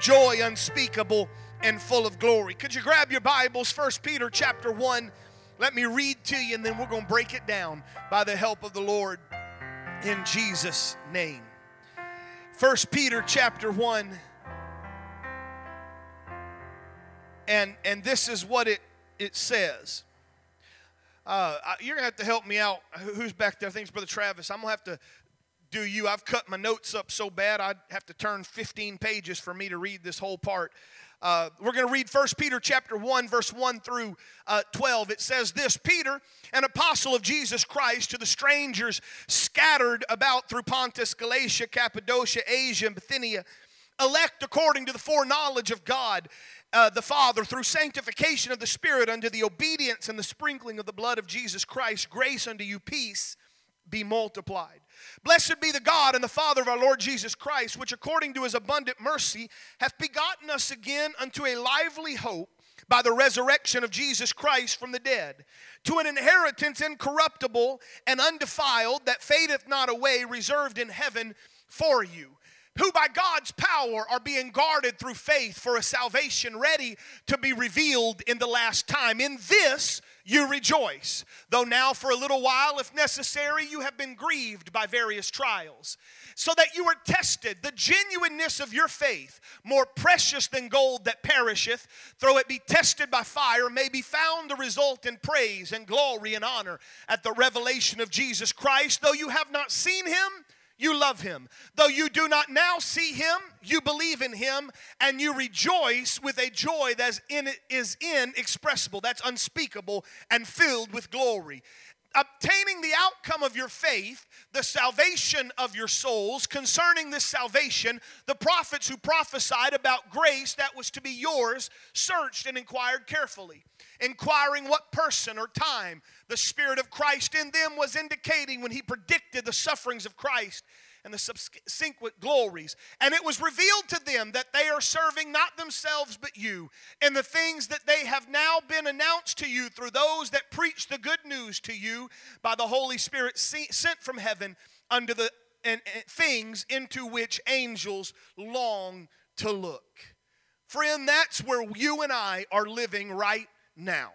joy unspeakable and full of glory. Could you grab your Bibles, First Peter chapter 1? Let me read to you and then we're going to break it down by the help of the Lord in Jesus' name. First Peter chapter 1 and and this is what it it says. Uh, you're gonna have to help me out. Who's back there? I think it's Brother Travis. I'm gonna have to do you. I've cut my notes up so bad I'd have to turn 15 pages for me to read this whole part. Uh, we're going to read 1 Peter chapter 1, verse 1 through uh, 12. It says this Peter, an apostle of Jesus Christ, to the strangers scattered about through Pontus, Galatia, Cappadocia, Asia, and Bithynia, elect according to the foreknowledge of God uh, the Father through sanctification of the Spirit unto the obedience and the sprinkling of the blood of Jesus Christ, grace unto you, peace be multiplied. Blessed be the God and the Father of our Lord Jesus Christ, which according to his abundant mercy hath begotten us again unto a lively hope by the resurrection of Jesus Christ from the dead, to an inheritance incorruptible and undefiled that fadeth not away, reserved in heaven for you who by God's power are being guarded through faith for a salvation ready to be revealed in the last time. In this you rejoice, though now for a little while, if necessary, you have been grieved by various trials, so that you are tested, the genuineness of your faith, more precious than gold that perisheth, though it be tested by fire, may be found to result in praise and glory and honor at the revelation of Jesus Christ, though you have not seen him you love him. Though you do not now see him, you believe in him and you rejoice with a joy that is inexpressible, that's unspeakable and filled with glory. Obtaining the outcome of your faith, the salvation of your souls. Concerning this salvation, the prophets who prophesied about grace that was to be yours searched and inquired carefully inquiring what person or time the Spirit of Christ in them was indicating when he predicted the sufferings of Christ and the subsequent glories. And it was revealed to them that they are serving not themselves but you, and the things that they have now been announced to you through those that preach the good news to you by the Holy Spirit sent from heaven under the and, and things into which angels long to look. Friend, that's where you and I are living right now.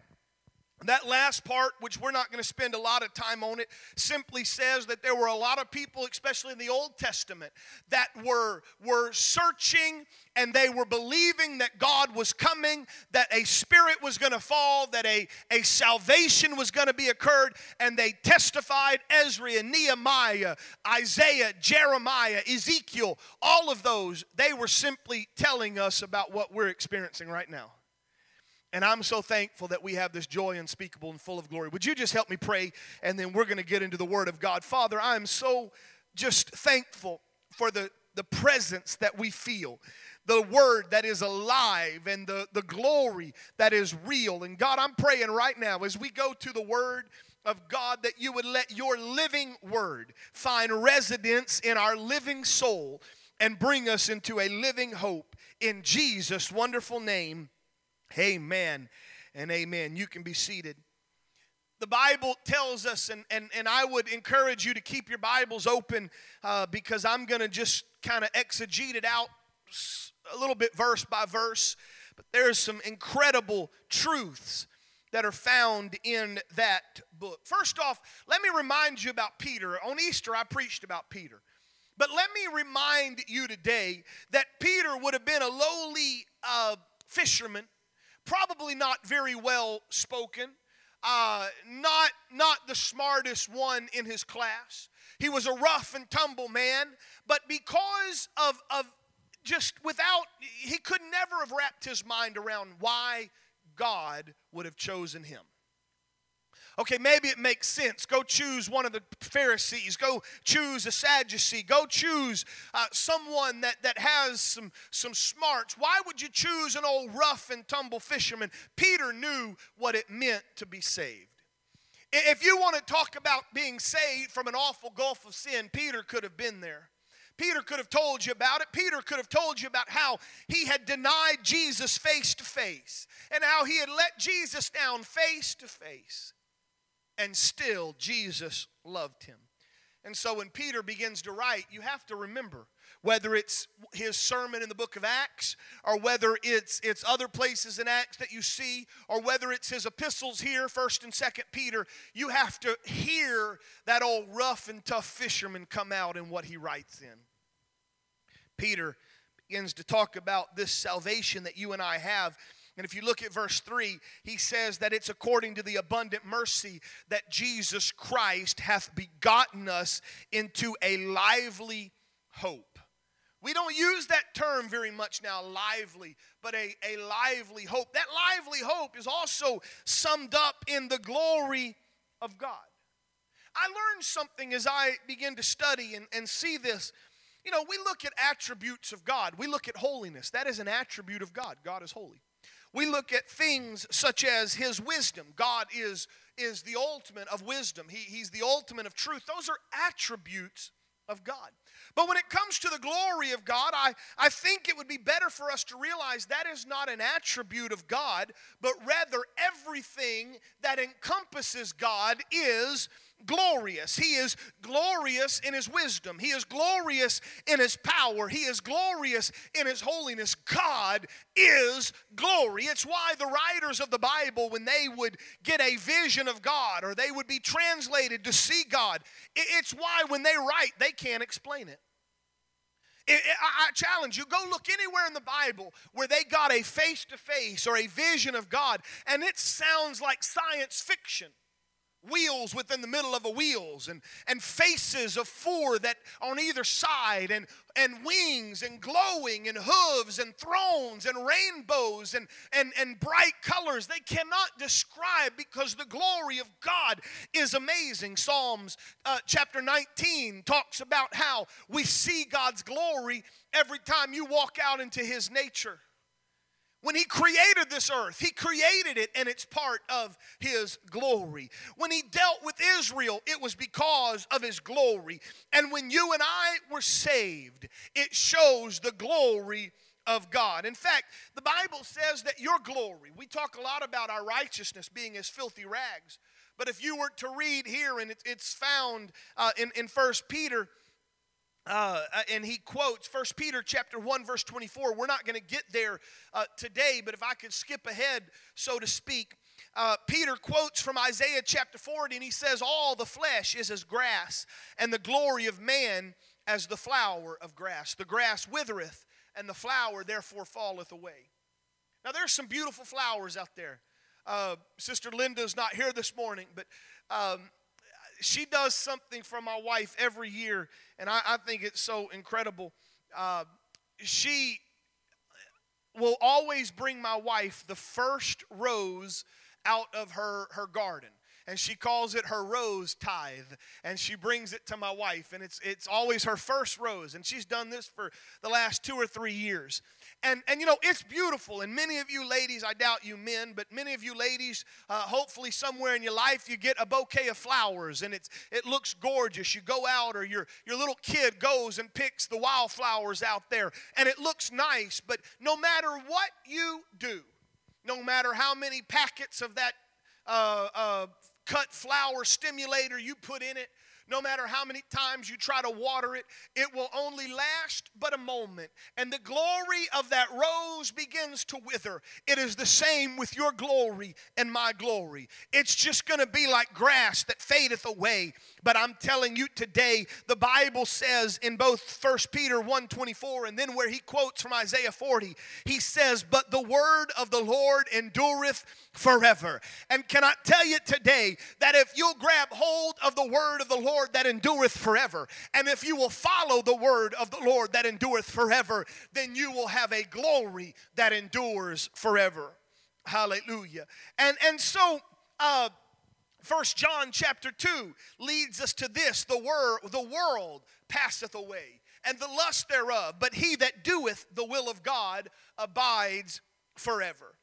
That last part, which we're not going to spend a lot of time on it, simply says that there were a lot of people, especially in the Old Testament, that were, were searching and they were believing that God was coming, that a spirit was going to fall, that a, a salvation was going to be occurred, and they testified Ezra, and Nehemiah, Isaiah, Jeremiah, Ezekiel, all of those, they were simply telling us about what we're experiencing right now. And I'm so thankful that we have this joy unspeakable and full of glory. Would you just help me pray? And then we're going to get into the Word of God. Father, I am so just thankful for the, the presence that we feel, the Word that is alive, and the, the glory that is real. And God, I'm praying right now as we go to the Word of God that you would let your living Word find residence in our living soul and bring us into a living hope. In Jesus' wonderful name. Amen and amen. You can be seated. The Bible tells us, and, and, and I would encourage you to keep your Bibles open uh, because I'm going to just kind of exegete it out a little bit verse by verse. But there's some incredible truths that are found in that book. First off, let me remind you about Peter. On Easter, I preached about Peter. But let me remind you today that Peter would have been a lowly uh, fisherman probably not very well spoken, uh, not, not the smartest one in his class. He was a rough and tumble man, but because of, of just without, he could never have wrapped his mind around why God would have chosen him. Okay, maybe it makes sense. Go choose one of the Pharisees. Go choose a Sadducee. Go choose uh, someone that, that has some, some smarts. Why would you choose an old rough and tumble fisherman? Peter knew what it meant to be saved. If you want to talk about being saved from an awful gulf of sin, Peter could have been there. Peter could have told you about it. Peter could have told you about how he had denied Jesus face to face and how he had let Jesus down face to face and still Jesus loved him. And so when Peter begins to write, you have to remember whether it's his sermon in the book of Acts, or whether it's, it's other places in Acts that you see, or whether it's his epistles here, 1st and 2nd Peter, you have to hear that old rough and tough fisherman come out in what he writes in. Peter begins to talk about this salvation that you and I have. And if you look at verse 3, he says that it's according to the abundant mercy that Jesus Christ hath begotten us into a lively hope. We don't use that term very much now, lively, but a, a lively hope. That lively hope is also summed up in the glory of God. I learned something as I begin to study and, and see this. You know, we look at attributes of God, we look at holiness. That is an attribute of God. God is holy. We look at things such as His wisdom. God is, is the ultimate of wisdom, he, He's the ultimate of truth. Those are attributes of God. But when it comes to the glory of God, I, I think it would be better for us to realize that is not an attribute of God, but rather everything that encompasses God is glorious. He is glorious in his wisdom. He is glorious in his power. He is glorious in his holiness. God is glory. It's why the writers of the Bible, when they would get a vision of God or they would be translated to see God, it's why when they write, they can't explain it. I challenge you, go look anywhere in the Bible where they got a face to face or a vision of God, and it sounds like science fiction wheels within the middle of a wheels and, and faces of four that on either side and, and wings and glowing and hooves and thrones and rainbows and, and, and bright colors. They cannot describe because the glory of god is amazing. Psalms uh, chapter 19 talks about how we see god's glory every time you walk out into his nature when he created this earth, he created it and it's part of his glory. When he dealt with Israel, it was because of his glory. And when you and I were saved, it shows the glory of God. In fact, the Bible says that your glory, we talk a lot about our righteousness being as filthy rags. But if you were to read here, and it's found uh, in, in 1 Peter uh, uh, and he quotes 1 peter chapter 1 verse 24 we're not going to get there uh, today but if i could skip ahead so to speak uh, peter quotes from isaiah chapter 40 and he says all the flesh is as grass and the glory of man as the flower of grass. The grass withereth and the flower therefore falleth away. Now there's some beautiful flowers out there. Uh, sister linda's not here this morning but um, she does something for my wife every year, and I, I think it's so incredible. Uh, she will always bring my wife the first rose out of her, her garden and she calls it her rose tithe and she brings it to my wife and it's it's always her first rose and she's done this for the last 2 or 3 years and and you know it's beautiful. And many of you ladies I doubt you men but many of you ladies uh, hopefully somewhere in your life you get a bouquet of flowers and it's it looks gorgeous. You go out or your your little kid goes and picks the wildflowers out there and it looks nice but no matter what you do no matter how many packets of that uh, uh, cut flower stimulator you put in it, no matter how many times you try to water it, it will only last but a moment. And the glory of that rose begins to wither. It is the same with your glory and my glory. It's just going to be like grass that fadeth away. But I'm telling you today, the Bible says in both 1 Peter 1:24 and then where he quotes from Isaiah 40, he says, "But the word of the Lord endureth forever." And can I tell you today that if you'll grab hold of the word of the Lord that endureth forever, and if you will follow the word of the Lord that endureth forever, then you will have a glory that endures forever. Hallelujah. And and so uh First John chapter 2 leads us to this the, wor- the world passeth away, and the lust thereof, but he that doeth the will of God abides forever.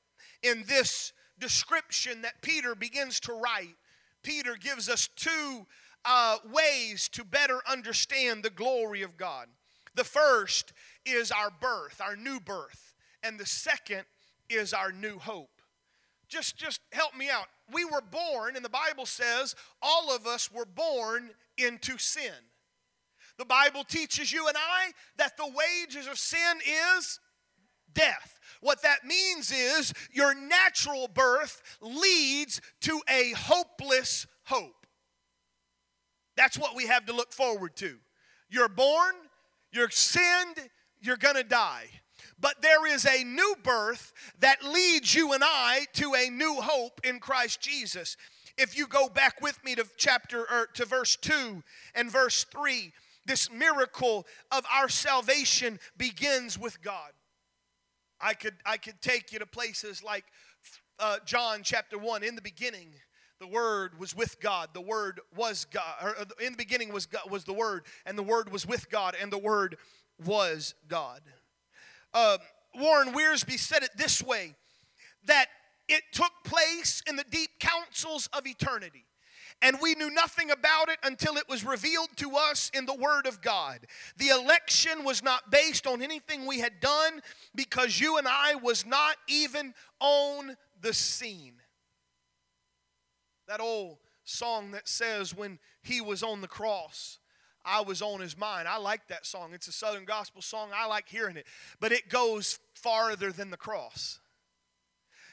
In this description that Peter begins to write, Peter gives us two uh, ways to better understand the glory of God. The first is our birth, our new birth, and the second is our new hope just just help me out. We were born and the Bible says all of us were born into sin. The Bible teaches you and I that the wages of sin is death. What that means is your natural birth leads to a hopeless hope. That's what we have to look forward to. You're born, you're sinned, you're gonna die. But there is a new birth that leads you and I to a new hope in Christ Jesus. If you go back with me to chapter or to verse 2 and verse 3, this miracle of our salvation begins with God. I could I could take you to places like uh, John chapter 1 in the beginning the word was with god the word was god or in the beginning was god, was the word and the word was with god and the word was god uh, warren wiersbe said it this way that it took place in the deep counsels of eternity and we knew nothing about it until it was revealed to us in the Word of God. The election was not based on anything we had done because you and I was not even on the scene. That old song that says, When he was on the cross, I was on his mind. I like that song. It's a Southern gospel song. I like hearing it. But it goes farther than the cross.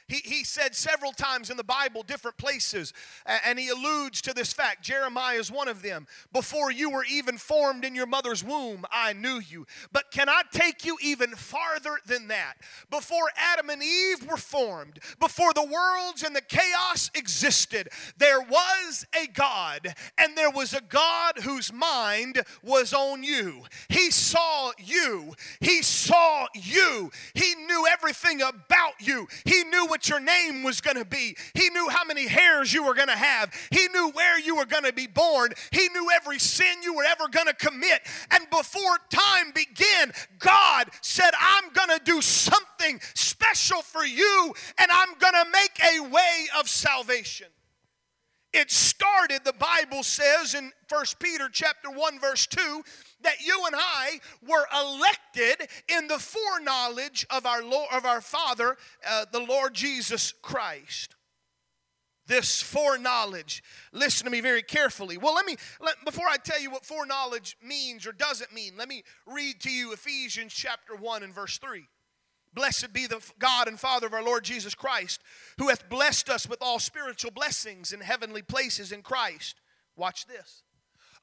He, he said several times in the Bible, different places, and he alludes to this fact. Jeremiah is one of them. Before you were even formed in your mother's womb, I knew you. But can I take you even farther than that? Before Adam and Eve were formed, before the worlds and the chaos existed, there was a God, and there was a God whose mind was on you. He saw you, He saw you, He knew everything about you, He knew what what your name was going to be. He knew how many hairs you were going to have. He knew where you were going to be born. He knew every sin you were ever going to commit. And before time began, God said, I'm going to do something special for you, and I'm going to make a way of salvation. It started, the Bible says in 1 Peter chapter 1, verse 2, that you and I were elected in the foreknowledge of our Lord, of our Father, uh, the Lord Jesus Christ. This foreknowledge. Listen to me very carefully. Well, let me let, before I tell you what foreknowledge means or doesn't mean. Let me read to you Ephesians chapter one and verse three. Blessed be the God and Father of our Lord Jesus Christ, who hath blessed us with all spiritual blessings in heavenly places in Christ. Watch this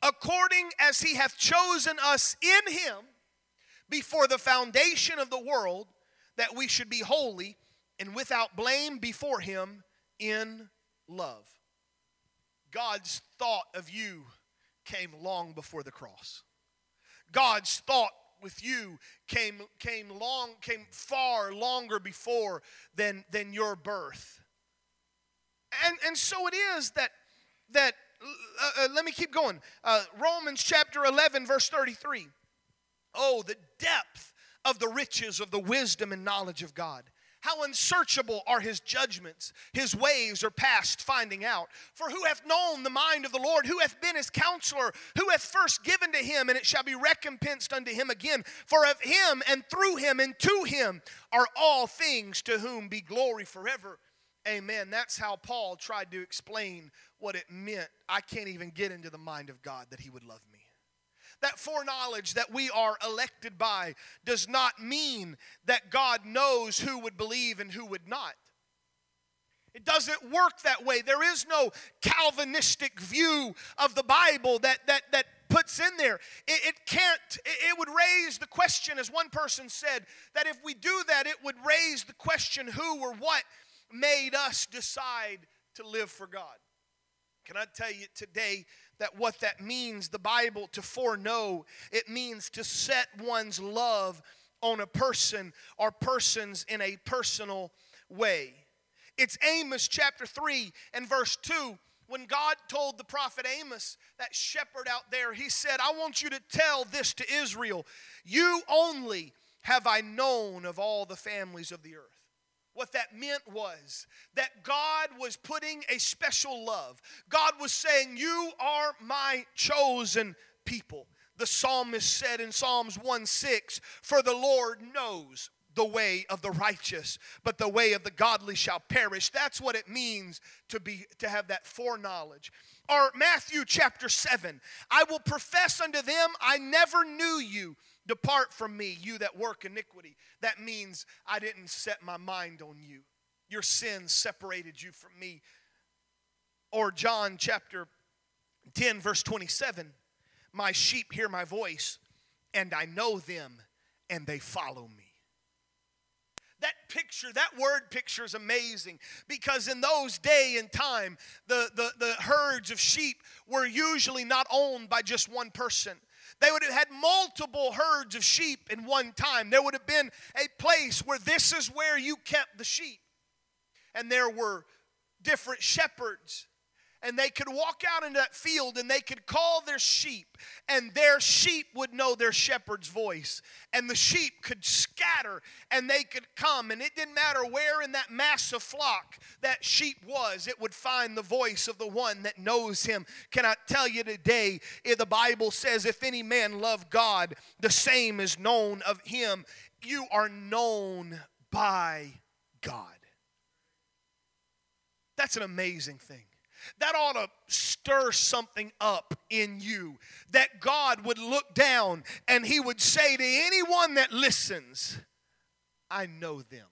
according as he hath chosen us in him before the foundation of the world, that we should be holy and without blame before him in love. God's thought of you came long before the cross. God's thought with you came, came long, came far longer before than, than your birth. And, and so it is that, that uh, uh, let me keep going. Uh, Romans chapter 11, verse 33. Oh, the depth of the riches of the wisdom and knowledge of God. How unsearchable are his judgments, his ways are past finding out. For who hath known the mind of the Lord? Who hath been his counselor? Who hath first given to him, and it shall be recompensed unto him again? For of him and through him and to him are all things, to whom be glory forever. Amen. That's how Paul tried to explain what it meant. I can't even get into the mind of God that He would love me. That foreknowledge that we are elected by does not mean that God knows who would believe and who would not. It doesn't work that way. There is no Calvinistic view of the Bible that, that, that puts in there. It, it can't, it, it would raise the question, as one person said, that if we do that, it would raise the question who or what made us decide to live for God. Can I tell you today that what that means, the Bible, to foreknow, it means to set one's love on a person or persons in a personal way. It's Amos chapter 3 and verse 2. When God told the prophet Amos, that shepherd out there, he said, I want you to tell this to Israel. You only have I known of all the families of the earth. What that meant was that God was putting a special love. God was saying, You are my chosen people. The psalmist said in Psalms 1 6, For the Lord knows the way of the righteous, but the way of the godly shall perish. That's what it means to be to have that foreknowledge. Or Matthew chapter 7. I will profess unto them, I never knew you. Depart from me, you that work iniquity. That means I didn't set my mind on you. Your sins separated you from me. Or John chapter 10, verse 27 My sheep hear my voice, and I know them, and they follow me. That picture, that word picture is amazing because in those day and time, the, the, the herds of sheep were usually not owned by just one person. They would have had multiple herds of sheep in one time. There would have been a place where this is where you kept the sheep. And there were different shepherds and they could walk out into that field and they could call their sheep, and their sheep would know their shepherd's voice. And the sheep could scatter and they could come, and it didn't matter where in that massive flock that sheep was, it would find the voice of the one that knows him. Can I tell you today, eh, the Bible says, if any man love God, the same is known of him. You are known by God. That's an amazing thing that ought to stir something up in you. That God would look down and He would say to anyone that listens, I know them.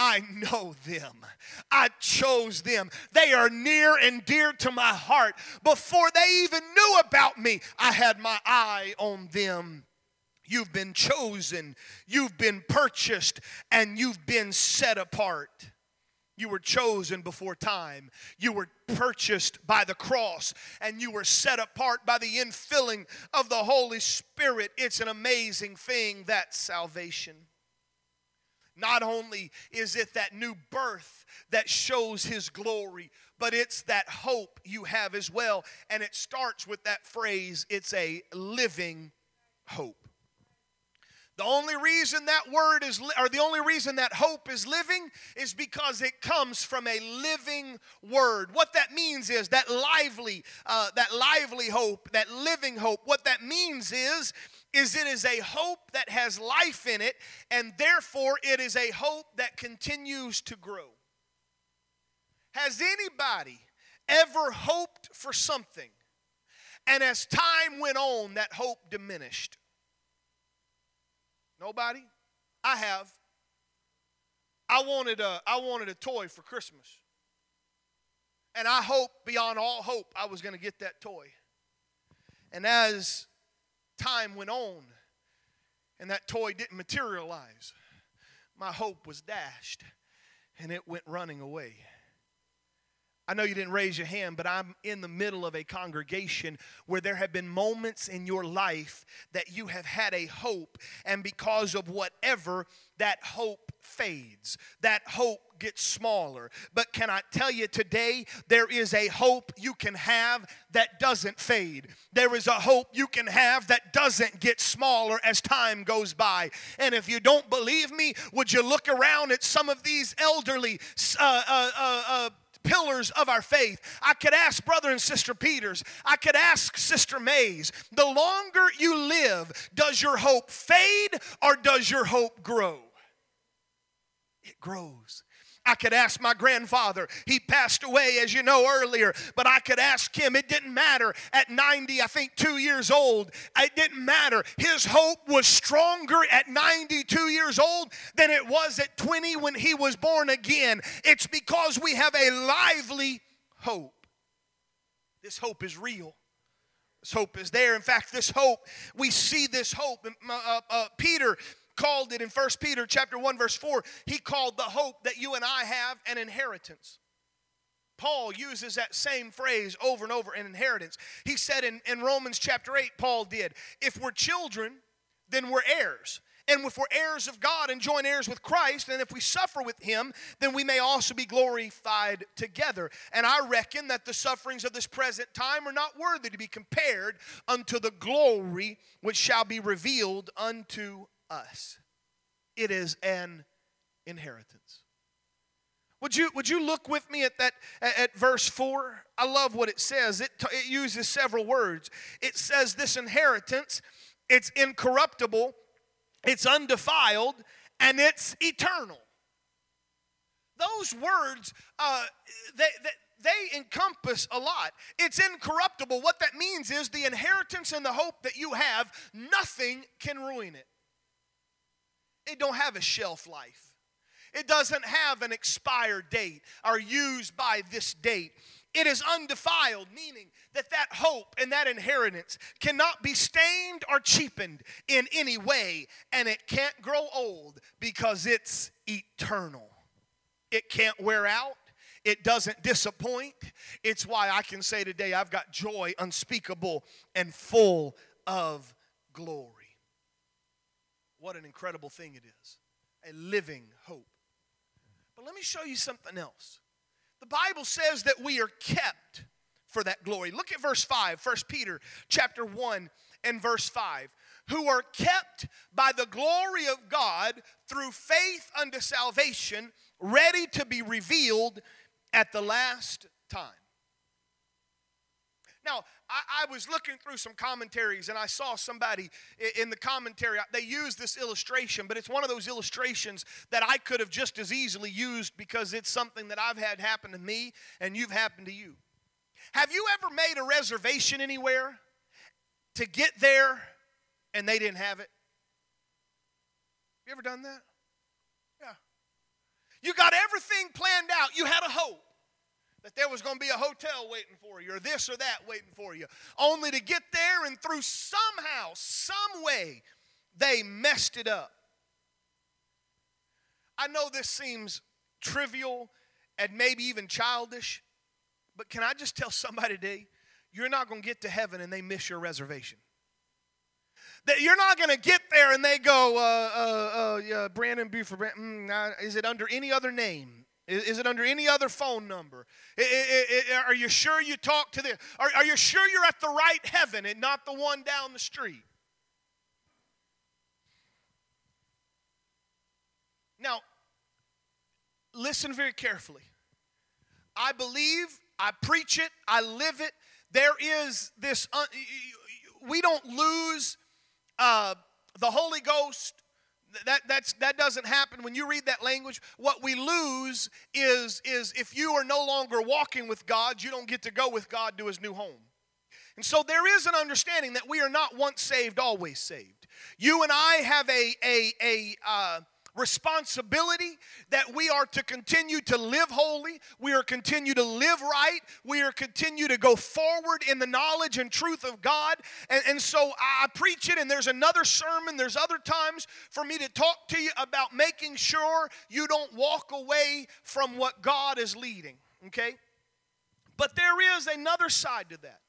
I know them. I chose them. They are near and dear to my heart. Before they even knew about me, I had my eye on them. You've been chosen, you've been purchased, and you've been set apart. You were chosen before time. You were purchased by the cross and you were set apart by the infilling of the Holy Spirit. It's an amazing thing that salvation. Not only is it that new birth that shows His glory, but it's that hope you have as well. And it starts with that phrase it's a living hope. The only reason that word is, or the only reason that hope is living is because it comes from a living word. What that means is that lively, uh, that lively hope, that living hope. What that means is, is it is a hope that has life in it, and therefore it is a hope that continues to grow. Has anybody ever hoped for something, and as time went on, that hope diminished? Nobody? I have. I wanted a I wanted a toy for Christmas. And I hoped beyond all hope I was going to get that toy. And as time went on and that toy didn't materialize, my hope was dashed and it went running away. I know you didn't raise your hand, but I'm in the middle of a congregation where there have been moments in your life that you have had a hope, and because of whatever, that hope fades. That hope gets smaller. But can I tell you today, there is a hope you can have that doesn't fade. There is a hope you can have that doesn't get smaller as time goes by. And if you don't believe me, would you look around at some of these elderly, uh, uh, uh, uh pillars of our faith. I could ask brother and sister Peters. I could ask sister Mays. The longer you live, does your hope fade or does your hope grow? It grows. I could ask my grandfather. He passed away, as you know, earlier, but I could ask him. It didn't matter. At 90, I think two years old, it didn't matter. His hope was stronger at 92 years old than it was at 20 when he was born again. It's because we have a lively hope. This hope is real. This hope is there. In fact, this hope, we see this hope. Uh, uh, Peter called it in 1 Peter chapter 1 verse 4, he called the hope that you and I have an inheritance. Paul uses that same phrase over and over an inheritance. He said in, in Romans chapter 8, Paul did, if we're children, then we're heirs. And if we're heirs of God and joint heirs with Christ, and if we suffer with him, then we may also be glorified together. And I reckon that the sufferings of this present time are not worthy to be compared unto the glory which shall be revealed unto us. It is an inheritance. Would you, would you look with me at that at, verse 4? I love what it says. It, it uses several words. It says this inheritance, it's incorruptible, it's undefiled, and it's eternal. Those words, uh, they, they, they encompass a lot. It's incorruptible. What that means is the inheritance and the hope that you have, nothing can ruin it. It don't have a shelf life. It doesn't have an expired date or used by this date. It is undefiled, meaning that that hope and that inheritance cannot be stained or cheapened in any way, and it can't grow old because it's eternal. It can't wear out. It doesn't disappoint. It's why I can say today I've got joy unspeakable and full of glory. What an incredible thing it is a living hope. But let me show you something else. The Bible says that we are kept for that glory. Look at verse 5, 1 Peter chapter 1 and verse 5. Who are kept by the glory of God through faith unto salvation, ready to be revealed at the last time. Now, I, I, was looking through some commentaries and I saw somebody in the commentary. Uh, they used this illustration, but it's one of those illustrations that I could have just as easily used because it's something that I've had happen to me and you've happened to you. Have you ever made a reservation anywhere to get there and they didn't have it? You ever done that? Yeah. You got everything planned out. You had a hope that there was going to be a hotel waiting for you or this or that waiting for you, only to get there and through somehow, some way, they messed it up. I know this seems trivial and maybe even childish, but can I just tell somebody today, you're not going to get to heaven and they miss your reservation. That you're not going to get there and they go, uh, uh, uh, yeah, Brandon Buford, mm, is it under any other name? Is, it under any other phone number? are you sure you talk to them? Are, you sure you're at the right heaven and not the one down the street? Now, listen very carefully. I believe, I preach it, I live it. There is this, we don't lose uh, the Holy Ghost that, that's, that doesn't happen. When you read that language what we lose is, is if you are no longer walking with god you don't get to go with god to his new home. And so there is an understanding that we are not once saved always saved. You and i have a, a, a uh, responsibility that we are to continue to live holy, we are continue to live right, we are continue to go forward in the knowledge and truth of God. And, and so I preach it, and there's another sermon, there's other times for me to talk to you about making sure you don't walk away from what God is leading, okay? But there is another side to that.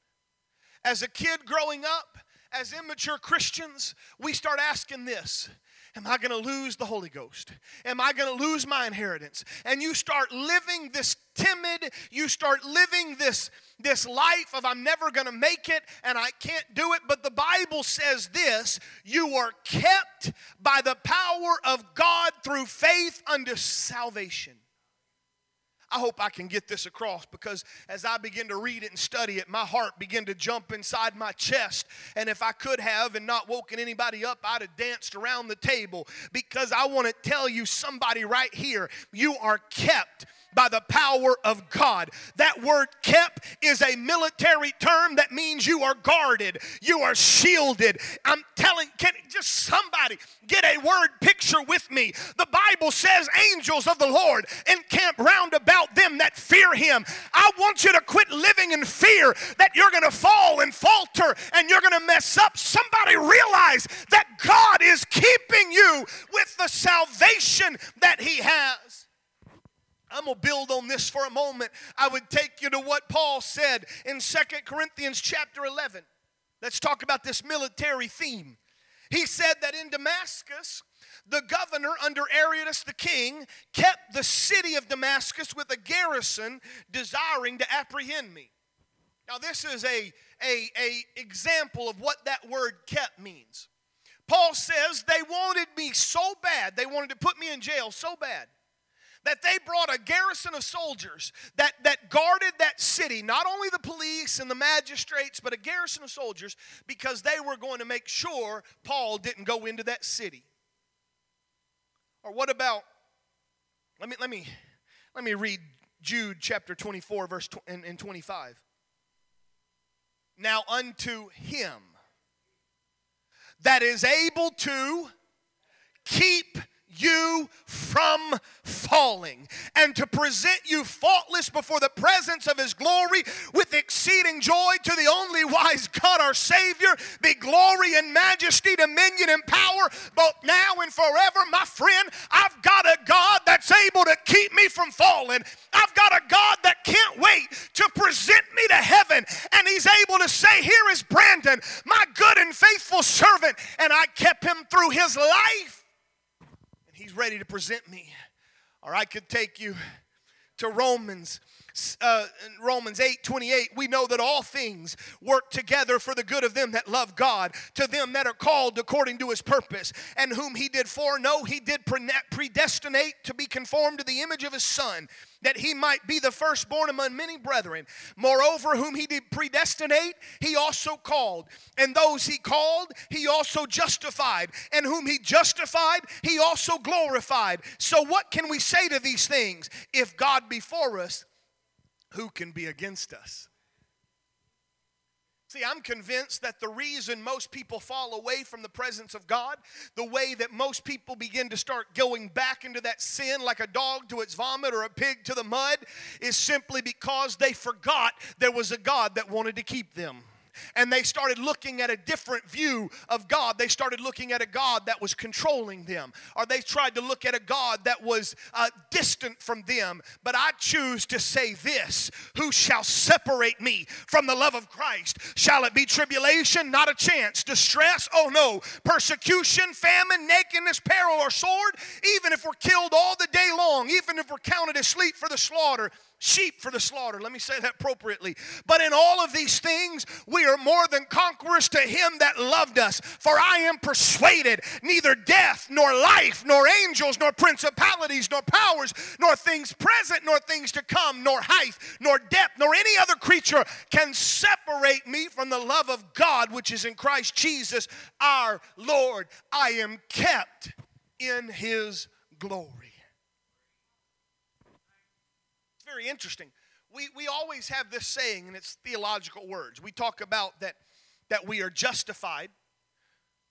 As a kid growing up, as immature Christians, we start asking this Am I going to lose the Holy Ghost? Am I going to lose my inheritance? And you start living this timid, you start living this, this life of I'm never going to make it and I can't do it. But the Bible says this you are kept by the power of God through faith unto salvation. I hope I can get this across because as I begin to read it and study it, my heart began to jump inside my chest. And if I could have and not woken anybody up, I'd have danced around the table because I want to tell you somebody right here, you are kept by the power of God. That word kept is a military term that means you are guarded, you are shielded. I'm telling, can just somebody get a word picture with me? The Bible says, angels of the Lord encamp round about them that fear him. I want you to quit living in fear that you're going to fall and falter and you're going to mess up. Somebody realize that God is keeping you with the salvation that he has. I'm going to build on this for a moment. I would take you to what Paul said in Second Corinthians chapter 11. Let's talk about this military theme. He said that in Damascus, the governor under Aretas the king kept the city of Damascus with a garrison desiring to apprehend me. Now this is a, a, a example of what that word kept means. Paul says they wanted me so bad, they wanted to put me in jail so bad that they brought a garrison of soldiers that, that guarded that city, not only the police and the magistrates, but a garrison of soldiers because they were going to make sure Paul didn't go into that city. Or what about let me let me let me read Jude chapter 24 verse tw- and, and 25. Now unto him that is able to keep you from falling and to present you faultless before the presence of his glory with exceeding joy to the only wise God our Savior be glory and majesty, dominion and power both now and forever. My friend, I've got a God that's able to keep me from falling. I've got a God that can't wait to present me to heaven and he's able to say, Here is Brandon, my good and faithful servant, and I kept him through his life He's ready to present me. Or I could take you to Romans uh, Romans 8 28, we know that all things work together for the good of them that love God, to them that are called according to his purpose, and whom he did foreknow, he did predestinate to be conformed to the image of his Son, that he might be the firstborn among many brethren. Moreover, whom he did predestinate, he also called, and those he called, he also justified, and whom he justified, he also glorified. So, what can we say to these things? If God be for us, who can be against us? See, I'm convinced that the reason most people fall away from the presence of God, the way that most people begin to start going back into that sin like a dog to its vomit or a pig to the mud, is simply because they forgot there was a God that wanted to keep them and they started looking at a different view of God. They started looking at a God that was controlling them, or they tried to look at a God that was uh, distant from them. But I choose to say this Who shall separate me from the love of Christ? Shall it be tribulation? Not a chance. Distress? Oh no. Persecution, famine, nakedness, peril, or sword? Even if we're killed all the day long, even if we're counted asleep for the slaughter, sheep for the slaughter. Let me say that appropriately. But in all of these things, we are more than conquerors to him that loved us. For I am persuaded neither death, nor life, nor angels, nor principalities, nor powers, nor things present, nor things to come, nor height, nor depth, nor any other creature can separate me from the love of God which is in Christ Jesus our Lord. I am kept in his glory. Very interesting. We, we always have this saying, and it's theological words. We talk about that, that we are justified.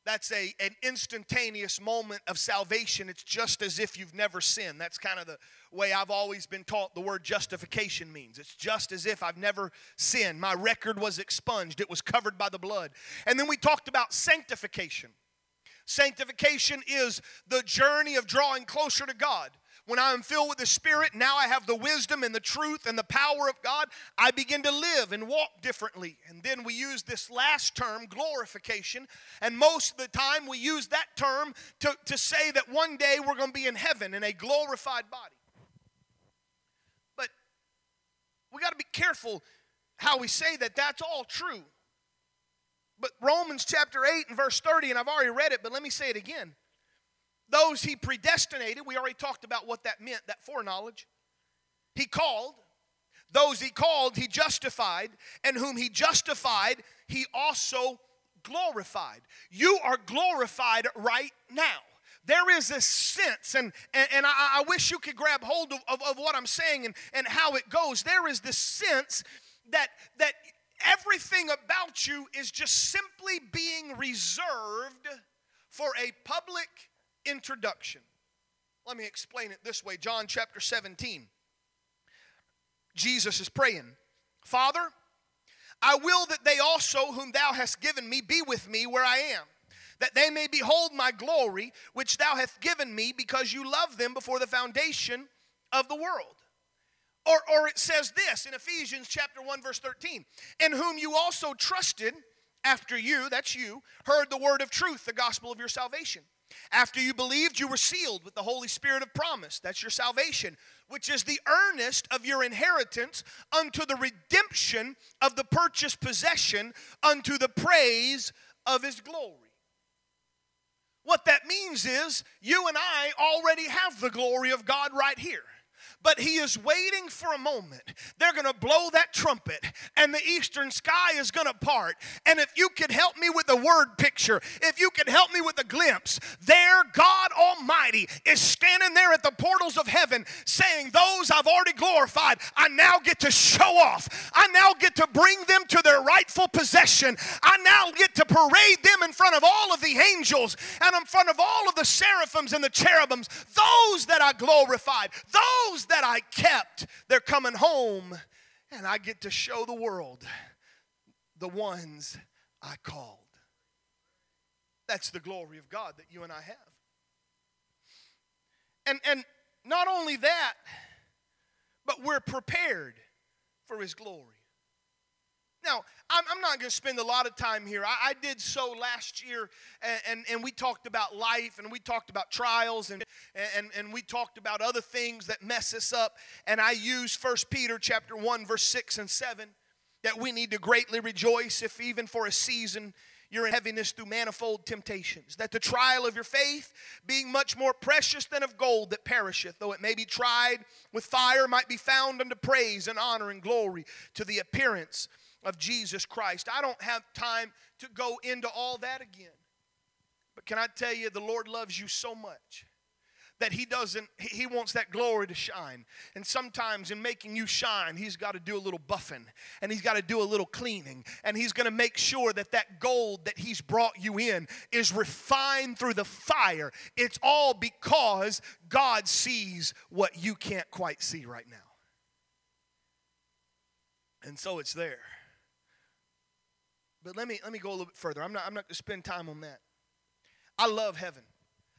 That's a, an instantaneous moment of salvation. It's just as if you've never sinned. That's kind of the way I've always been taught the word justification means. It's just as if I've never sinned. My record was expunged, it was covered by the blood. And then we talked about sanctification. Sanctification is the journey of drawing closer to God when I am filled with the Spirit, now I have the wisdom and the truth and the power of God, I begin to live and walk differently. And then we use this last term, glorification. And most of the time, we use that term to, to say that one day we're going to be in heaven in a glorified body. But we got to be careful how we say that that's all true. But Romans chapter 8 and verse 30, and I've already read it, but let me say it again. Those he predestinated, we already talked about what that meant, that foreknowledge. He called. Those he called, he justified. And whom he justified, he also glorified. You are glorified right now. There is this sense, and, and, and I, I, wish you could grab hold of, of, of what I'm saying and, and how it goes. There is this sense that, that everything about you is just simply being reserved for a public introduction. Let me explain it this way John chapter 17. Jesus is praying, Father, I will that they also, whom thou hast given me, be with me where I am, that they may behold my glory, which thou hast given me, because you loved them before the foundation of the world. Or, or it says this in Ephesians chapter 1, verse 13, in whom you also trusted after you, that's you, heard the word of truth, the gospel of your salvation after you believed, you were sealed with the Holy Spirit of promise. That's your salvation, which is the earnest of your inheritance unto the redemption of the purchased possession unto the praise of his glory. What that means is you and I already have the glory of God right here. But he is waiting for a moment. They're going to blow that trumpet, and the eastern sky is going to part. And if you could help me with the word picture, if you could help me with a glimpse, there, God Almighty is standing there at the portals of heaven saying, Those I've already glorified, I now get to show off. I now get to bring them to their rightful possession. I now get to parade them in front of all of the angels and in front of all of the seraphims and the cherubims. Those that I glorified, those that I kept, they're coming home, and I get to show the world the ones I called. That's the glory of God that you and I have. And, and not only that, but we're prepared for His glory. Now, I'm, I'm not going to spend a lot of time here. I, I did so last year, and, and, and, we talked about life, and we talked about trials, and, and, and we talked about other things that mess us up. And I used 1 Peter chapter 1, verse 6 and 7, that we need to greatly rejoice if even for a season you're in heaviness through manifold temptations. That the trial of your faith, being much more precious than of gold that perisheth, though it may be tried with fire, might be found unto praise and honor and glory to the appearance of Jesus Christ. I don't have time to go into all that again. But can I tell you, the Lord loves you so much that he doesn't he wants that glory to shine. And sometimes in making you shine he's got to do a little buffing and he's got to do a little cleaning. And he's going to make sure that that gold that he's brought you in is refined through the fire. It's all because god sees what you can't quite see right now. And so it's there but let me let me go a little bit further. I'm not I'm not going to spend time on that. I love heaven.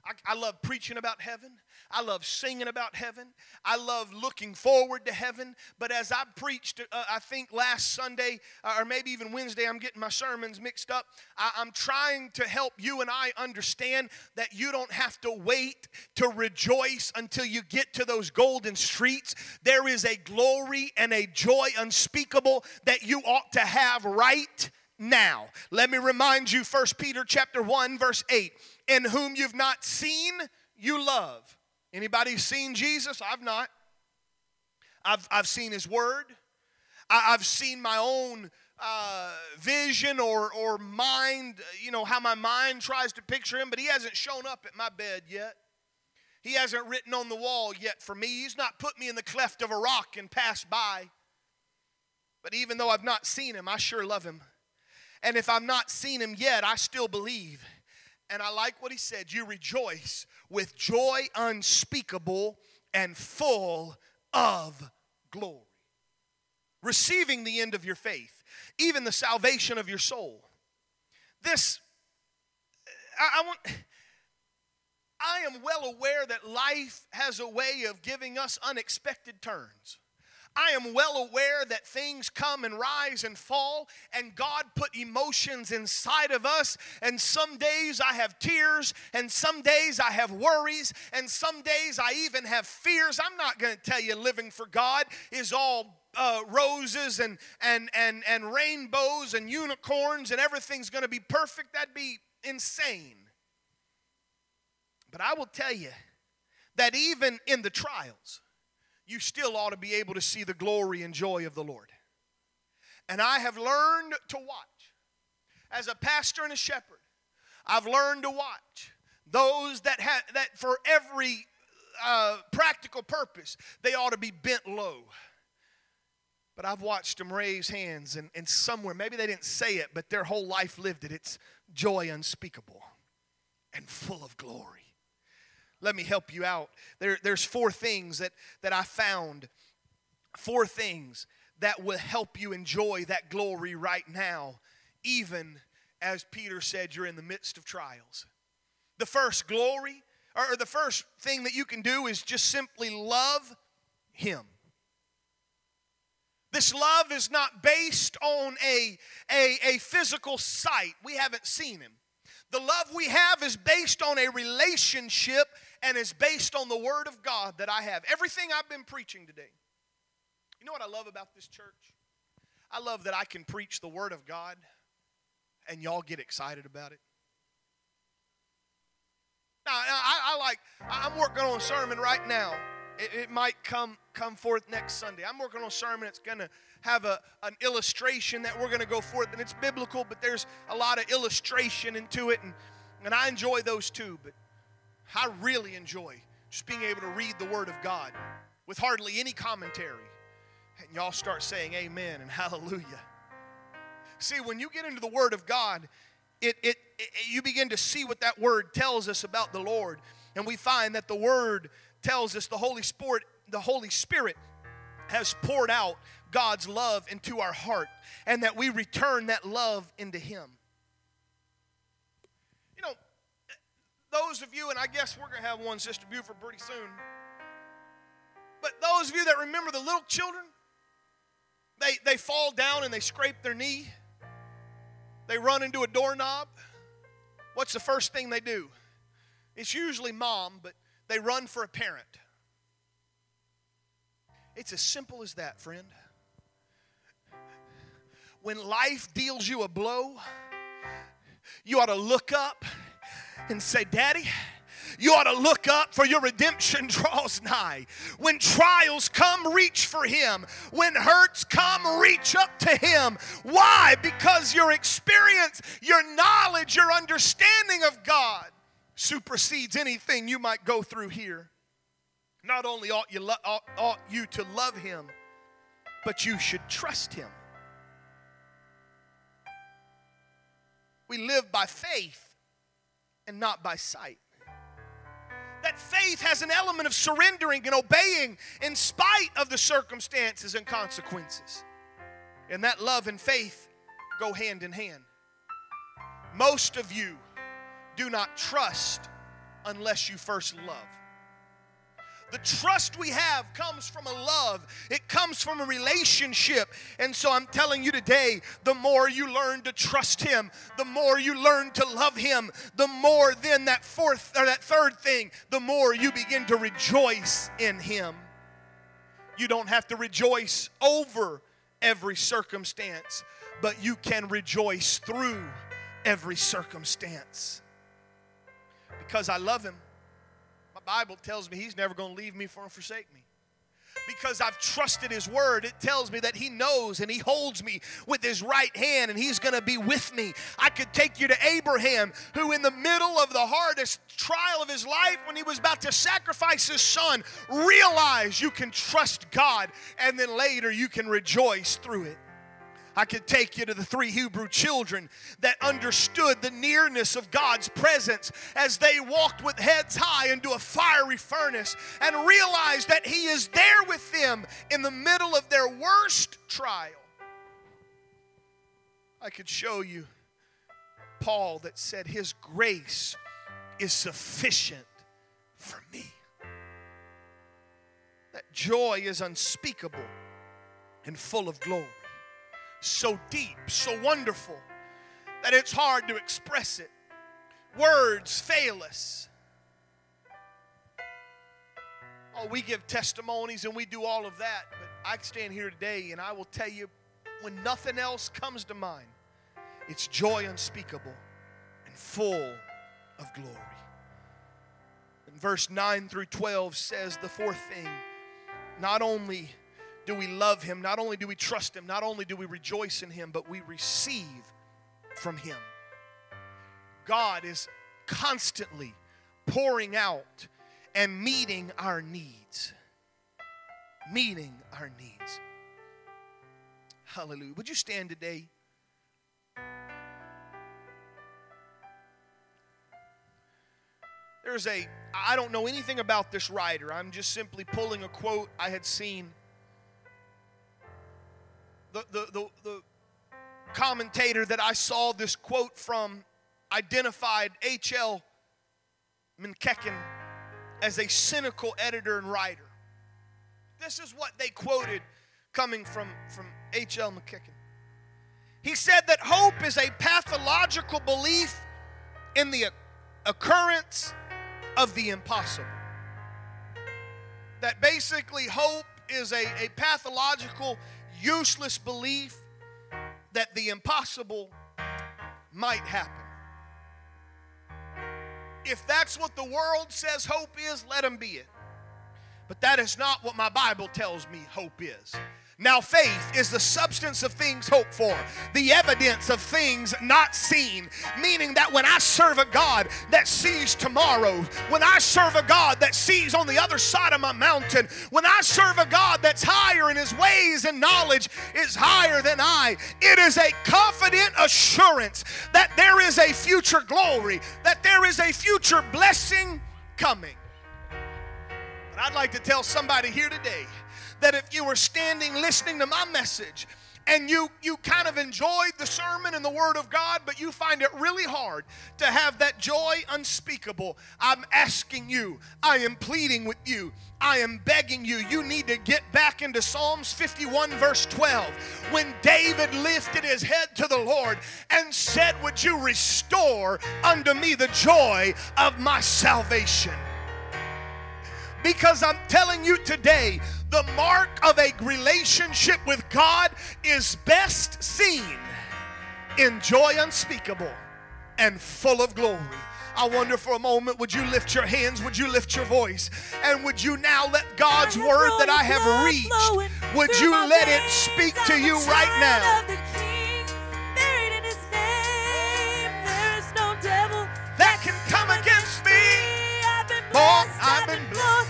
I, I, love preaching about heaven. I love singing about heaven. I love looking forward to heaven. But as I preached, uh, I think last Sunday uh, or maybe even Wednesday, I'm getting my sermons mixed up. I, I'm trying to help you and I understand that you don't have to wait to rejoice until you get to those golden streets. There is a glory and a joy unspeakable that you ought to have right now. Let me remind you 1 Peter chapter 1 verse 8, in whom you've not seen, you love. Anybody seen Jesus? I've not. I've, I've seen his word. I, have seen my own uh, vision or, or mind, you know, how my mind tries to picture him, but he hasn't shown up at my bed yet. He hasn't written on the wall yet for me. He's not put me in the cleft of a rock and passed by. But even though I've not seen him, I sure love him. And if I've not seen him yet, I still believe. And I like what he said you rejoice with joy unspeakable and full of glory. Receiving the end of your faith, even the salvation of your soul. This, I, I want. I am well aware that life has a way of giving us unexpected turns. I am well aware that things come and rise and fall, and God put emotions inside of us. And some days I have tears, and some days I have worries, and some days I even have fears. I'm not going to tell you living for God is all uh, roses and, and, and, and rainbows and unicorns and everything's going to be perfect. That'd be insane. But I will tell you that even in the trials, you still ought to be able to see the glory and joy of the Lord. And I have learned to watch. As a pastor and a shepherd, I've learned to watch those that have that for every uh, practical purpose they ought to be bent low. But I've watched them raise hands, and, and somewhere, maybe they didn't say it, but their whole life lived it. It's joy unspeakable and full of glory let me help you out. There, there's four things that, that I found, four things that will help you enjoy that glory right now, even as Peter said, you're in the midst of trials. The first glory, or the first thing that you can do is just simply love Him. This love is not based on a, a, a physical sight. We haven't seen Him. The love we have is based on a relationship and is based on the Word of God that I have. Everything I've been preaching today. You know what I love about this church? I love that I can preach the Word of God and y'all get excited about it. Now, I, I like, I'm working on a sermon right now, It, it might come come forth next Sunday. I'm working on a sermon that's going to have a, an illustration that we're going to go forth, and it's biblical, but there's a lot of illustration into it, and, and I enjoy those too. But I really enjoy just being able to read the Word of God with hardly any commentary. And y'all start saying amen and hallelujah. See, when you get into the Word of God, it, it, it, you begin to see what that Word tells us about the Lord. And we find that the Word tells us the Holy Spirit, the Holy Spirit has poured out God's love into our heart and that we return that love into Him. You know, those of you, and I guess we're going to have one, Sister Buford, pretty soon. But those of you that remember the little children, they, they fall down and they scrape their knee. They run into a doorknob. What's the first thing they do? It's usually mom, but they run for a parent. It's as simple as that, friend. When life deals you a blow, you ought to look up and say, Daddy, you ought to look up for your redemption draws nigh. When trials come, reach for Him. When hurts come, reach up to Him. Why? Because your experience, your knowledge, your understanding of God supersedes anything you might go through here. Not only ought you, lo- ought, ought you to love Him, but you should trust Him. We live by faith and not by sight. That faith has an element of surrendering and obeying in spite of the circumstances and consequences. And that love and faith go hand in hand. Most of you do not trust unless you first love. The trust we have comes from a love, it comes from a relationship. And so I'm telling you today the more you learn to trust Him, the more you learn to love Him, the more then that fourth or that third thing, the more you begin to rejoice in Him. You don't have to rejoice over every circumstance, but you can rejoice through every circumstance because I love Him. Bible tells me He's never going to leave me or forsake me. Because I've trusted His Word, it tells me that He knows and He holds me with His right hand and He's going to be with me. I could take you to Abraham, who, in the middle of the hardest trial of his life, when he was about to sacrifice his son, realized you can trust God and then later you can rejoice through it. I could take you to the three Hebrew children that understood the nearness of God's presence as they walked with heads high into a fiery furnace and realized that He is there with them in the middle of their worst trial. I could show you Paul that said, His grace is sufficient for me. That joy is unspeakable and full of glory so deep, so wonderful, that it's hard to express it. Words fail us. Oh, we give testimonies and we do all of that, but I stand here today and I will tell you when nothing else comes to mind, it's joy unspeakable and full of glory. And verse 9 through 12 says the fourth thing not only do we love Him, not only do we trust Him, not only do we rejoice in Him, but we receive from Him. God is constantly pouring out and meeting our needs. Meeting our needs. Hallelujah. Would you stand today? There's a, I don't know anything about this writer. I'm just simply pulling a quote I had seen the, the, the, the commentator that I saw this quote from identified H.L. Mencken as a cynical editor and writer. This is what they quoted coming from, from H.L. Mencken. He said that hope is a pathological belief in the occurrence of the impossible. That basically hope is a, a pathological useless belief that the impossible might happen. If that's what the world says hope is, let them be it. But that is not what my Bible tells me hope is. Now, faith is the substance of things hoped for, the evidence of things not seen. Meaning that when I serve a God that sees tomorrow, when I serve a God that sees on the other side of my mountain, when I serve a God that's higher in his ways and knowledge is higher than I, it is a confident assurance that there is a future glory, that there is a future blessing coming. But I'd like to tell somebody here today that if you were standing listening to my message and you you kind of enjoyed the sermon and the word of God but you find it really hard to have that joy unspeakable I'm asking you I am pleading with you I am begging you you need to get back into Psalms 51 verse 12 when David lifted his head to the Lord and said would you restore unto me the joy of my salvation because I'm telling you today, the mark of a relationship with God is best seen in joy unspeakable and full of glory. I wonder for a moment, would you lift your hands? Would you lift your voice? And would you now let God's word that I have reached, would you let it speak to you right now? That can come against me. Born, I've been blessed.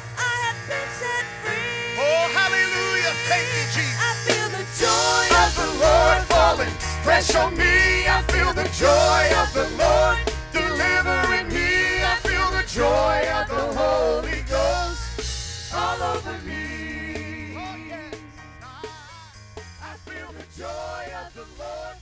Oh, hallelujah. Thank you, Jesus. I feel the joy of the Lord falling fresh on me. I feel the joy of the Lord delivering me. I feel the joy of the Holy Ghost all over me. Oh, yes. I feel the joy of the Lord